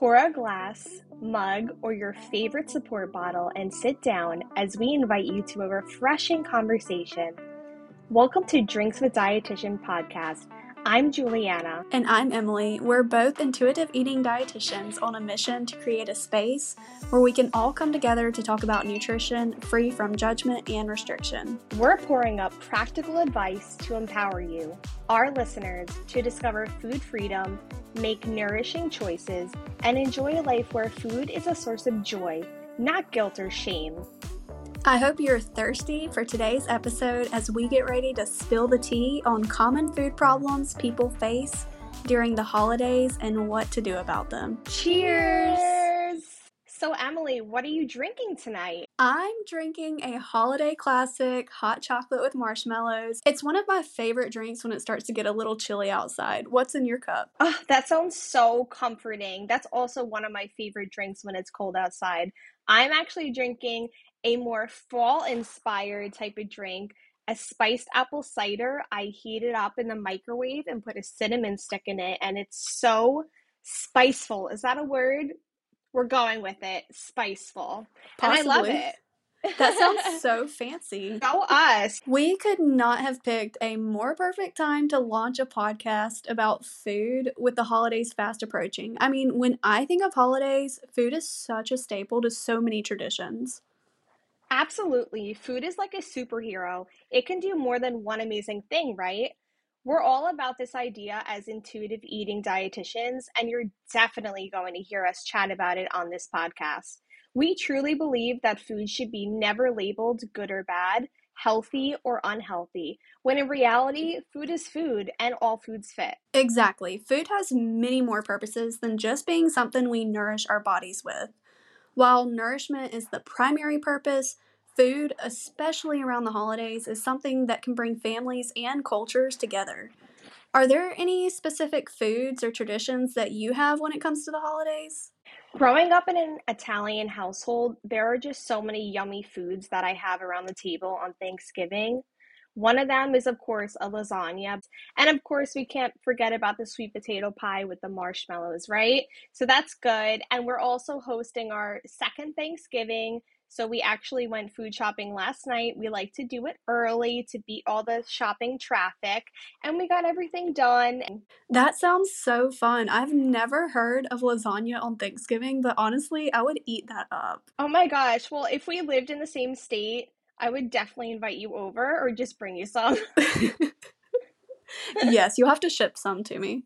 Pour a glass, mug, or your favorite support bottle and sit down as we invite you to a refreshing conversation. Welcome to Drinks with Dietitian podcast. I'm Juliana. And I'm Emily. We're both intuitive eating dietitians on a mission to create a space where we can all come together to talk about nutrition free from judgment and restriction. We're pouring up practical advice to empower you, our listeners, to discover food freedom, make nourishing choices, and enjoy a life where food is a source of joy, not guilt or shame. I hope you're thirsty for today's episode as we get ready to spill the tea on common food problems people face during the holidays and what to do about them. Cheers! So, Emily, what are you drinking tonight? I'm drinking a holiday classic hot chocolate with marshmallows. It's one of my favorite drinks when it starts to get a little chilly outside. What's in your cup? Oh, that sounds so comforting. That's also one of my favorite drinks when it's cold outside. I'm actually drinking a more fall inspired type of drink, a spiced apple cider. I heat it up in the microwave and put a cinnamon stick in it, and it's so spiceful. Is that a word? We're going with it. Spiceful. Possibly. And I love it. That sounds so fancy. Go us. We could not have picked a more perfect time to launch a podcast about food with the holidays fast approaching. I mean, when I think of holidays, food is such a staple to so many traditions. Absolutely. Food is like a superhero. It can do more than one amazing thing, right? We're all about this idea as intuitive eating dietitians, and you're definitely going to hear us chat about it on this podcast. We truly believe that food should be never labeled good or bad, healthy or unhealthy, when in reality, food is food and all foods fit. Exactly. Food has many more purposes than just being something we nourish our bodies with. While nourishment is the primary purpose, food, especially around the holidays, is something that can bring families and cultures together. Are there any specific foods or traditions that you have when it comes to the holidays? Growing up in an Italian household, there are just so many yummy foods that I have around the table on Thanksgiving. One of them is, of course, a lasagna. And of course, we can't forget about the sweet potato pie with the marshmallows, right? So that's good. And we're also hosting our second Thanksgiving. So we actually went food shopping last night. We like to do it early to beat all the shopping traffic. And we got everything done. That sounds so fun. I've never heard of lasagna on Thanksgiving, but honestly, I would eat that up. Oh my gosh. Well, if we lived in the same state, I would definitely invite you over or just bring you some. yes, you have to ship some to me.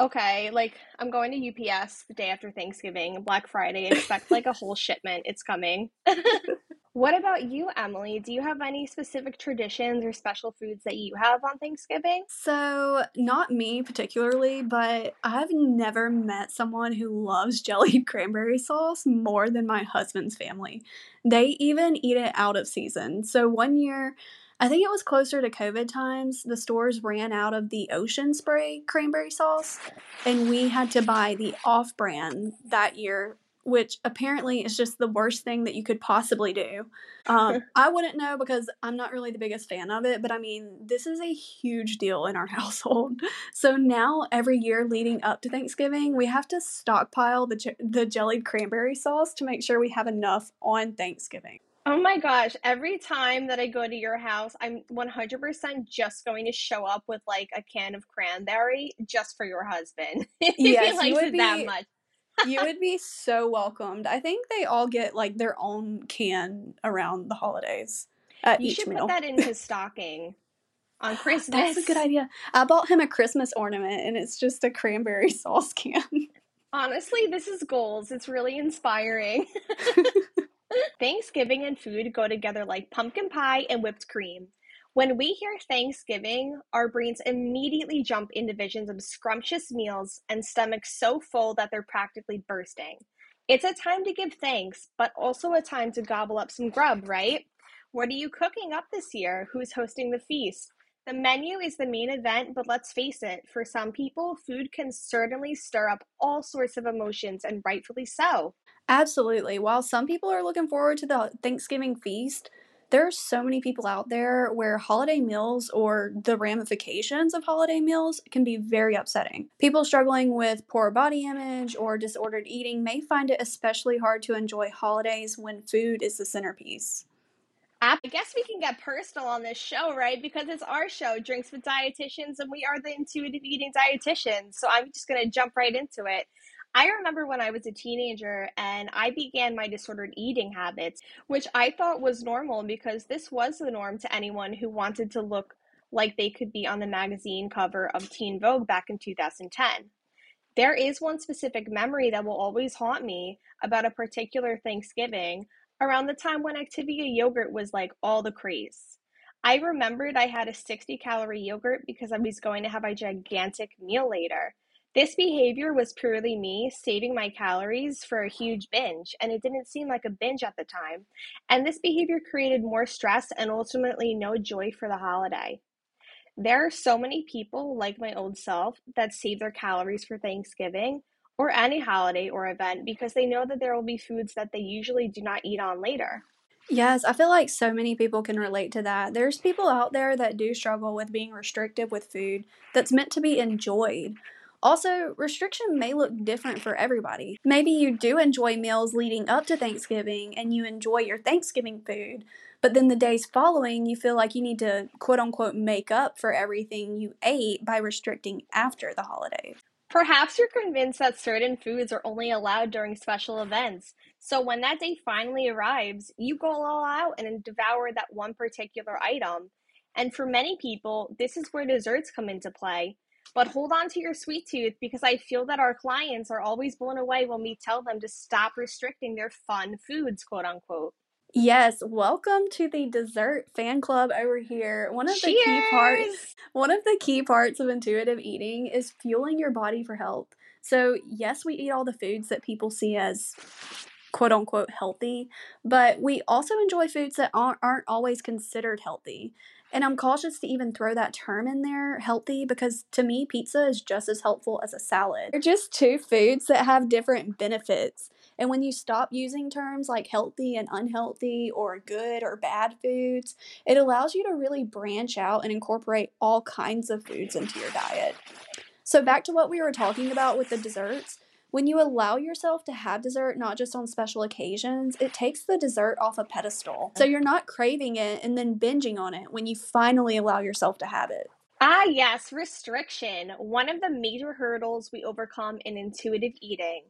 Okay, like I'm going to UPS the day after Thanksgiving, Black Friday. Expect like a whole shipment. It's coming. what about you, Emily? Do you have any specific traditions or special foods that you have on Thanksgiving? So, not me particularly, but I've never met someone who loves jellied cranberry sauce more than my husband's family. They even eat it out of season. So, one year, I think it was closer to COVID times. The stores ran out of the ocean spray cranberry sauce, and we had to buy the off brand that year, which apparently is just the worst thing that you could possibly do. Um, I wouldn't know because I'm not really the biggest fan of it, but I mean, this is a huge deal in our household. So now, every year leading up to Thanksgiving, we have to stockpile the, the jellied cranberry sauce to make sure we have enough on Thanksgiving. Oh my gosh, every time that I go to your house, I'm 100% just going to show up with like a can of cranberry just for your husband. yes, you would be, that much. You would be so welcomed. I think they all get like their own can around the holidays. At you each should meal. put that in his stocking on Christmas. That's a good idea. I bought him a Christmas ornament and it's just a cranberry sauce can. Honestly, this is goals. It's really inspiring. Thanksgiving and food go together like pumpkin pie and whipped cream. When we hear Thanksgiving, our brains immediately jump into visions of scrumptious meals and stomachs so full that they're practically bursting. It's a time to give thanks, but also a time to gobble up some grub, right? What are you cooking up this year? Who's hosting the feast? The menu is the main event, but let's face it, for some people, food can certainly stir up all sorts of emotions, and rightfully so. Absolutely. While some people are looking forward to the Thanksgiving feast, There are so many people out there where holiday meals or the ramifications of holiday meals can be very upsetting. People struggling with poor body image or disordered eating may find it especially hard to enjoy holidays when food is the centerpiece. I guess we can get personal on this show, right? Because it's our show, Drinks with Dietitians, and we are the intuitive eating dietitians. So I'm just going to jump right into it. I remember when I was a teenager and I began my disordered eating habits, which I thought was normal because this was the norm to anyone who wanted to look like they could be on the magazine cover of Teen Vogue back in 2010. There is one specific memory that will always haunt me about a particular Thanksgiving around the time when Activia yogurt was like all the craze. I remembered I had a 60 calorie yogurt because I was going to have a gigantic meal later. This behavior was purely me saving my calories for a huge binge, and it didn't seem like a binge at the time. And this behavior created more stress and ultimately no joy for the holiday. There are so many people like my old self that save their calories for Thanksgiving or any holiday or event because they know that there will be foods that they usually do not eat on later. Yes, I feel like so many people can relate to that. There's people out there that do struggle with being restrictive with food that's meant to be enjoyed. Also, restriction may look different for everybody. Maybe you do enjoy meals leading up to Thanksgiving and you enjoy your Thanksgiving food, but then the days following, you feel like you need to quote unquote make up for everything you ate by restricting after the holiday. Perhaps you're convinced that certain foods are only allowed during special events. So when that day finally arrives, you go all out and devour that one particular item. And for many people, this is where desserts come into play. But hold on to your sweet tooth because I feel that our clients are always blown away when we tell them to stop restricting their fun foods, quote unquote. Yes, welcome to the dessert fan club over here. One of the key parts one of the key parts of intuitive eating is fueling your body for health. So, yes, we eat all the foods that people see as quote unquote healthy, but we also enjoy foods that aren't, aren't always considered healthy. And I'm cautious to even throw that term in there, healthy, because to me, pizza is just as helpful as a salad. They're just two foods that have different benefits. And when you stop using terms like healthy and unhealthy or good or bad foods, it allows you to really branch out and incorporate all kinds of foods into your diet. So, back to what we were talking about with the desserts. When you allow yourself to have dessert not just on special occasions, it takes the dessert off a pedestal. So you're not craving it and then binging on it when you finally allow yourself to have it. Ah, yes, restriction. One of the major hurdles we overcome in intuitive eating.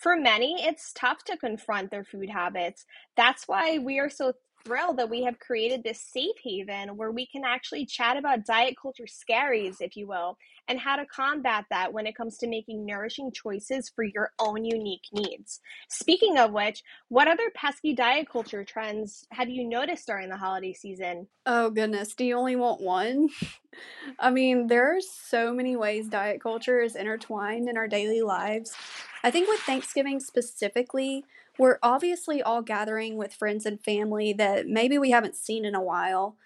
For many, it's tough to confront their food habits. That's why we are so thrilled that we have created this safe haven where we can actually chat about diet culture scaries, if you will, and how to combat that when it comes to making nourishing choices for your own unique needs. Speaking of which, what other pesky diet culture trends have you noticed during the holiday season? Oh, goodness. Do you only want one? I mean, there are so many ways diet culture is intertwined in our daily lives. I think with Thanksgiving specifically, we're obviously all gathering with friends and family that maybe we haven't seen in a while.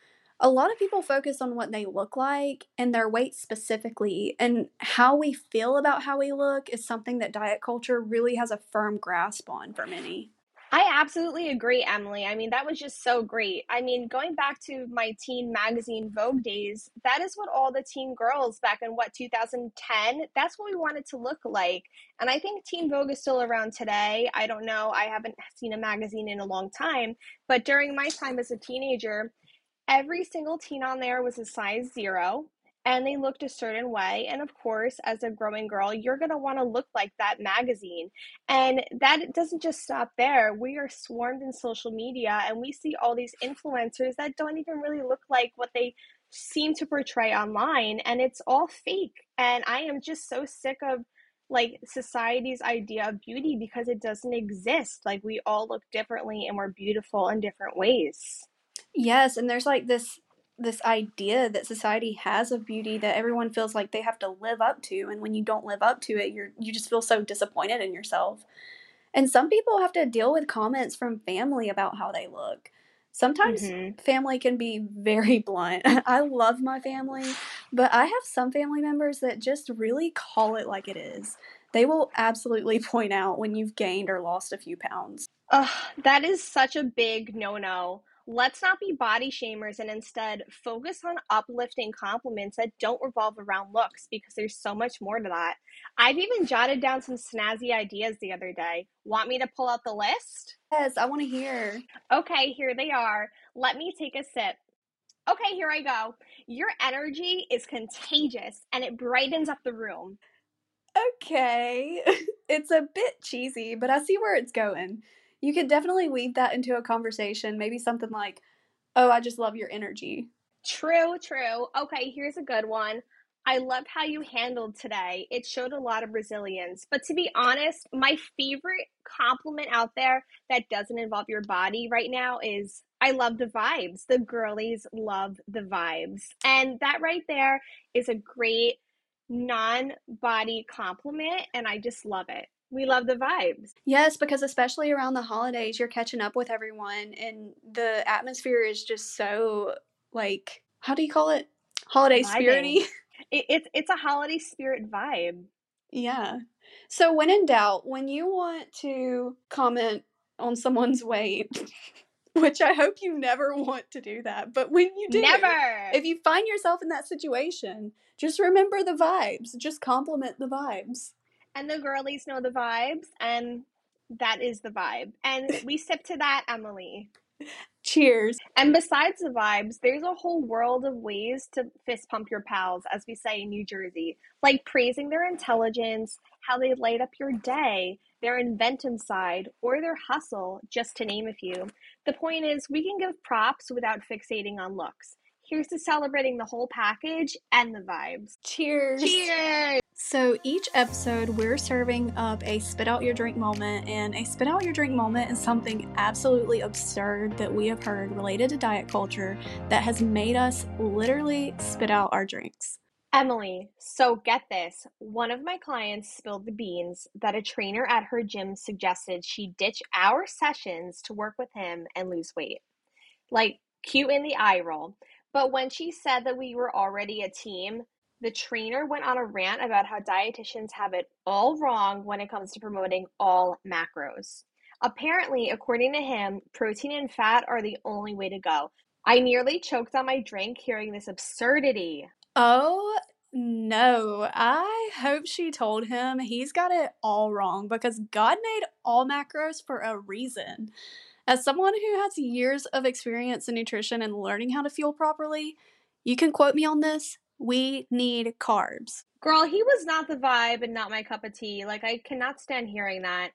A lot of people focus on what they look like and their weight specifically, and how we feel about how we look is something that diet culture really has a firm grasp on for many. I absolutely agree, Emily. I mean, that was just so great. I mean, going back to my teen magazine Vogue days, that is what all the teen girls back in what 2010, that's what we wanted to look like. And I think Teen Vogue is still around today. I don't know. I haven't seen a magazine in a long time, but during my time as a teenager, every single teen on there was a size 0 and they looked a certain way. And of course, as a growing girl, you're going to want to look like that magazine. And that doesn't just stop there. We are swarmed in social media and we see all these influencers that don't even really look like what they seem to portray online. And it's all fake. And I am just so sick of like society's idea of beauty because it doesn't exist. Like we all look differently and we're beautiful in different ways. Yes, and there's like this this idea that society has of beauty that everyone feels like they have to live up to and when you don't live up to it you're you just feel so disappointed in yourself. And some people have to deal with comments from family about how they look. Sometimes Mm-hmm. family can be very blunt. I love my family but i have some family members that just really call it like it is. They will absolutely point out when you've gained or lost a few pounds. Ugh, that is such a big no no. Let's not be body shamers and instead focus on uplifting compliments that don't revolve around looks because there's so much more to that. I've even jotted down some snazzy ideas the other day. Want me to pull out the list? Yes, I want to hear. Okay, here they are. Let me take a sip. Okay, here I go. Your energy is contagious and it brightens up the room. Okay. it's a bit cheesy, but I see where it's going. You could definitely weave that into a conversation, maybe something like, "Oh, I just love your energy." True, true. Okay, here's a good one. I loved how you handled today. It showed a lot of resilience. But to be honest, my favorite compliment out there that doesn't involve your body right now is I love the vibes. The girlies love the vibes. And that right there is a great non body compliment. And I just love it. We love the vibes. Yes, because especially around the holidays, you're catching up with everyone, and the atmosphere is just so like how do you call it? Holiday spirity. It, it's it's a holiday spirit vibe. Yeah. So when in doubt, when you want to comment on someone's weight, which I hope you never want to do that, but when you do, Never. if you find yourself in that situation, just remember the vibes. Just compliment the vibes. And the girlies know the vibes, and that is the vibe. And we sip to that, Emily. Cheers. And besides the vibes, there's a whole world of ways to fist pump your pals, as we say in New Jersey, like praising their intelligence, how they light up your day, their inventive side, or their hustle, just to name a few. The point is, we can give props without fixating on looks. Here's to celebrating the whole package and the vibes. Cheers. Cheers! So each episode, we're serving up a spit out your drink moment, and a spit out your drink moment is something absolutely absurd that we have heard related to diet culture that has made us literally spit out our drinks. Emily, so get this. One of my clients spilled the beans that a trainer at her gym suggested she ditch our sessions to work with him and lose weight. Like, cute in the eye roll. But when she said that we were already a team, the trainer went on a rant about how dietitians have it all wrong when it comes to promoting all macros. Apparently, according to him, protein and fat are the only way to go. I nearly choked on my drink hearing this absurdity. Oh no, I hope she told him he's got it all wrong because God made all macros for a reason. As someone who has years of experience in nutrition and learning how to fuel properly, you can quote me on this. We need carbs. Girl, he was not the vibe and not my cup of tea. Like, I cannot stand hearing that.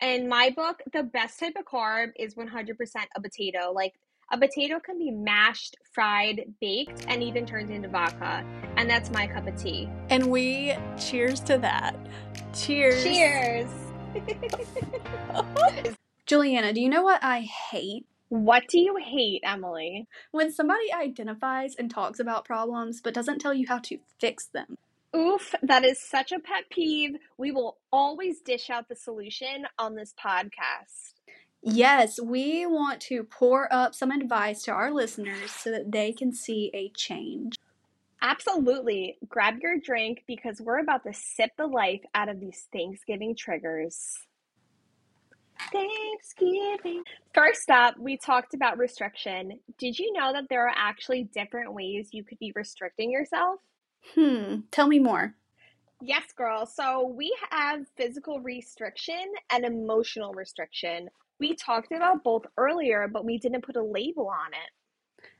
In my book, the best type of carb is 100% a potato. Like, a potato can be mashed, fried, baked, and even turned into vodka. And that's my cup of tea. And we cheers to that. Cheers. Cheers. Juliana, do you know what I hate? what do you hate, Emily? When somebody identifies and talks about problems but doesn't tell you how to fix them. Oof, that is such a pet peeve. We will always dish out the solution on this podcast. Yes, we want to pour up some advice to our listeners so that they can see a change. Absolutely. Grab your drink because we're about to sip the life out of these Thanksgiving triggers. Thanksgiving. First up, we talked about restriction. Did you know that there are actually different ways you could be restricting yourself? Hmm, tell me more. Yes, girl. So we have physical restriction and emotional restriction. We talked about both earlier, but we didn't put a label on it.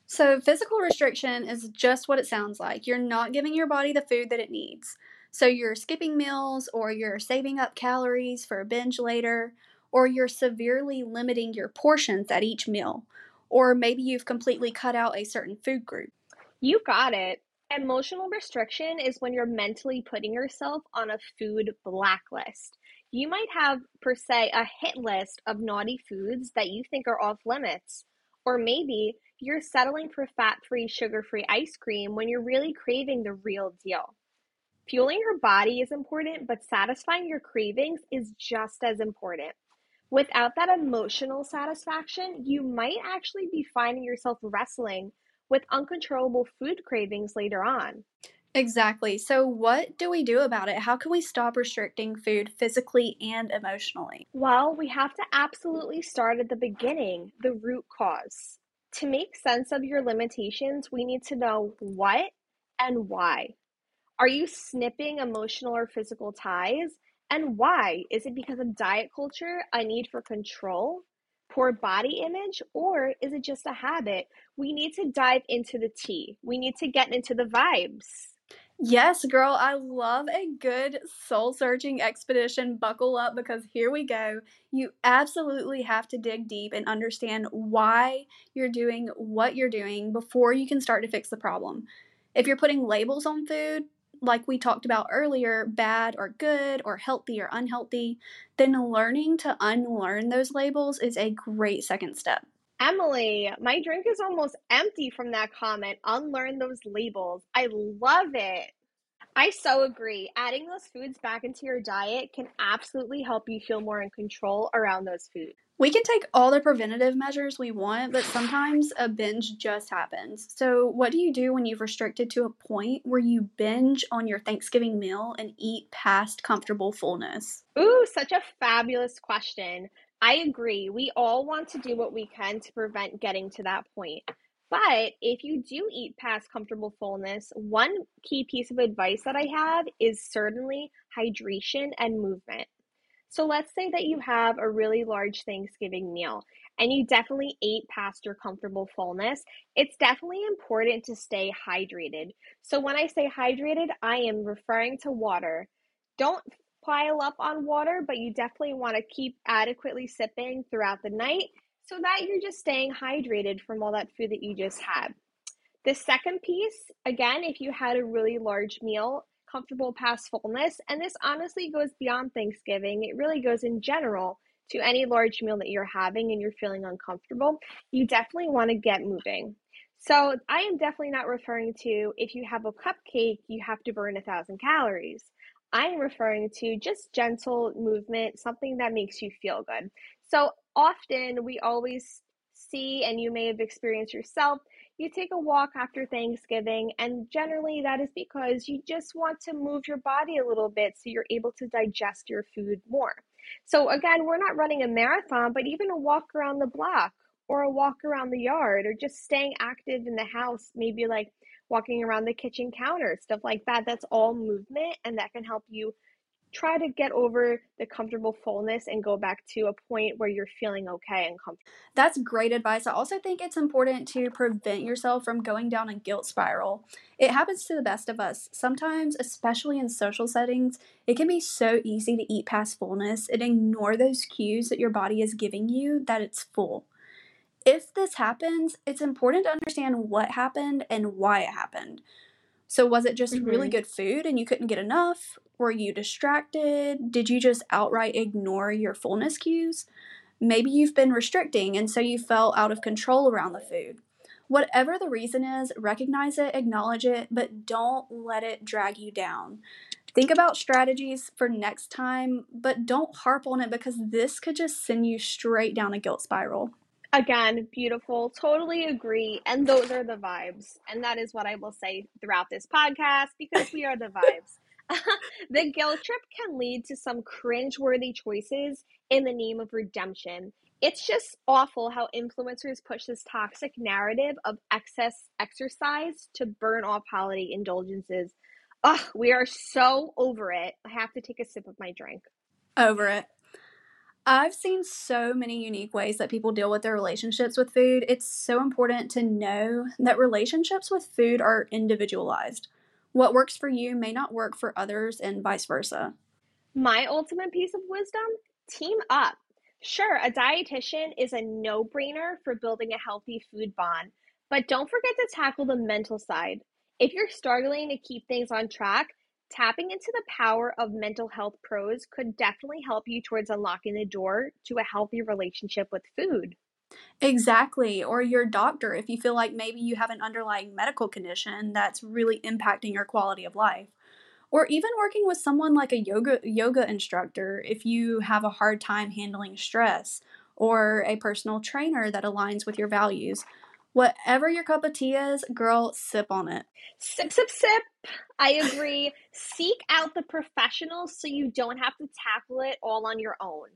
So, physical restriction is just what it sounds like. You're not giving your body the food that it needs. So, you're skipping meals, or you're saving up calories for a binge later, or you're severely limiting your portions at each meal, or maybe you've completely cut out a certain food group. You got it. Emotional restriction is when you're mentally putting yourself on a food blacklist. You might have, per se, a hit list of naughty foods that you think are off limits. Or maybe you're settling for fat free, sugar free ice cream when you're really craving the real deal. Fueling your body is important, but satisfying your cravings is just as important. Without that emotional satisfaction, you might actually be finding yourself wrestling with uncontrollable food cravings later on. Exactly. So, what do we do about it? How can we stop restricting food physically and emotionally? Well, we have to absolutely start at the beginning, the root cause. To make sense of your limitations, we need to know what and why. Are you snipping emotional or physical ties? And why? Is it because of diet culture, a need for control, poor body image, or is it just a habit? We need to dive into the tea. We need to get into the vibes. Yes, girl, I love a good soul searching expedition. Buckle up because here we go. You absolutely have to dig deep and understand why you're doing what you're doing before you can start to fix the problem. If you're putting labels on food, like we talked about earlier, bad or good or healthy or unhealthy, then learning to unlearn those labels is a great second step. Emily, my drink is almost empty from that comment. Unlearn those labels. I love it. I so agree. Adding those foods back into your diet can absolutely help you feel more in control around those foods. We can take all the preventative measures we want, but sometimes a binge just happens. So, what do you do when you've restricted to a point where you binge on your Thanksgiving meal and eat past comfortable fullness? Ooh, such a fabulous question. I agree. We all want to do what we can to prevent getting to that point. But if you do eat past comfortable fullness, one key piece of advice that I have is certainly hydration and movement. So let's say that you have a really large Thanksgiving meal and you definitely ate past your comfortable fullness. It's definitely important to stay hydrated. So when I say hydrated, I am referring to water. Don't pile up on water, but you definitely want to keep adequately sipping throughout the night so that you're just staying hydrated from all that food that you just had. The second piece, again, if you had a really large meal, comfortable past fullness, and this honestly goes beyond Thanksgiving, it really goes in general to any large meal that you're having and you're feeling uncomfortable, you definitely want to get moving. So, I am definitely not referring to if you have a cupcake, you have to burn a thousand calories. I am referring to just gentle movement, something that makes you feel good. So, often we always see, and you may have experienced yourself, you take a walk after Thanksgiving, and generally that is because you just want to move your body a little bit so you're able to digest your food more. So, again, we're not running a marathon, but even a walk around the block or a walk around the yard or just staying active in the house, maybe like walking around the kitchen counter, stuff like that. That's all movement, and that can help you try to get over the comfortable fullness and go back to a point where you're feeling okay and comfortable. That's great advice. I also think it's important to prevent yourself from going down a guilt spiral. It happens to the best of us. Sometimes, especially in social settings, it can be so easy to eat past fullness and ignore those cues that your body is giving you that it's full. If this happens, it's important to understand what happened and why it happened. So, was it just mm-hmm. really good food and you couldn't get enough? Were you distracted? Did you just outright ignore your fullness cues? Maybe you've been restricting and so you felt out of control around the food. Whatever the reason is, recognize it, acknowledge it, but don't let it drag you down. Think about strategies for next time, but don't harp on it because this could just send you straight down a guilt spiral. Again, beautiful. Totally agree. And those are the vibes. And that is what I will say throughout this podcast because we are the vibes. the guilt trip can lead to some cringe-worthy choices in the name of redemption. It's just awful how influencers push this toxic narrative of excess exercise to burn off holiday indulgences. Ugh, we are so over it. I have to take a sip of my drink. Over it. I've seen so many unique ways that people deal with their relationships with food. It's so important to know that relationships with food are individualized. What works for you may not work for others, and vice versa. My ultimate piece of wisdom team up. Sure, a dietitian is a no brainer for building a healthy food bond, but don't forget to tackle the mental side. If you're struggling to keep things on track, tapping into the power of mental health pros could definitely help you towards unlocking the door to a healthy relationship with food. Exactly. Or your doctor if you feel like maybe you have an underlying medical condition that's really impacting your quality of life. Or even working with someone like a yoga yoga instructor if you have a hard time handling stress or a personal trainer that aligns with your values. Whatever your cup of tea is, girl, sip on it. Sip, sip, sip. I agree. Seek out the professionals so you don't have to tackle it all on your own.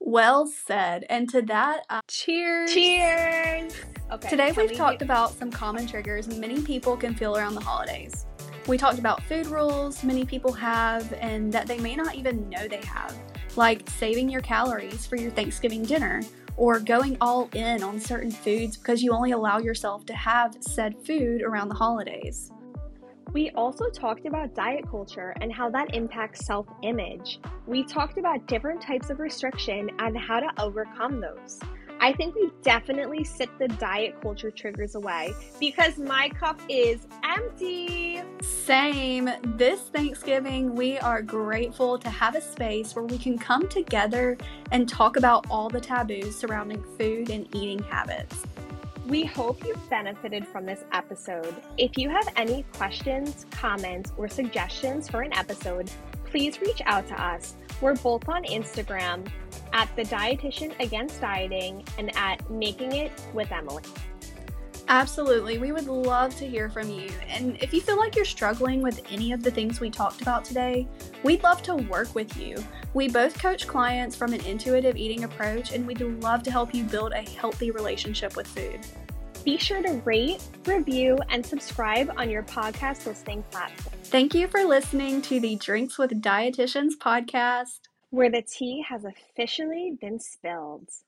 Well said. And to that, uh, cheers. Cheers. Okay. Today we've talked do- about some common triggers many people can feel around the holidays. We talked about food rules many people have and that they may not even know they have, like saving your calories for your Thanksgiving dinner or going all in on certain foods because you only allow yourself to have said food around the holidays. We also talked about diet culture and how that impacts self image. We talked about different types of restriction and how to overcome those. I think we definitely sit the diet culture triggers away because my cup is empty. Same. This Thanksgiving, we are grateful to have a space where we can come together and talk about all the taboos surrounding food and eating habits. We hope you've benefited from this episode. If you have any questions, comments, or suggestions for an episode, please reach out to us. We're both on Instagram at the dietitian against dieting and at making it with Emily. Absolutely. We would love to hear from you. And if you feel like you're struggling with any of the things we talked about today, we'd love to work with you. We both coach clients from an intuitive eating approach, and we'd love to help you build a healthy relationship with food. Be sure to rate, review, and subscribe on your podcast listening platform Thank you for listening to the Drinks with Dietitians podcast. where the tea has officially been spilled.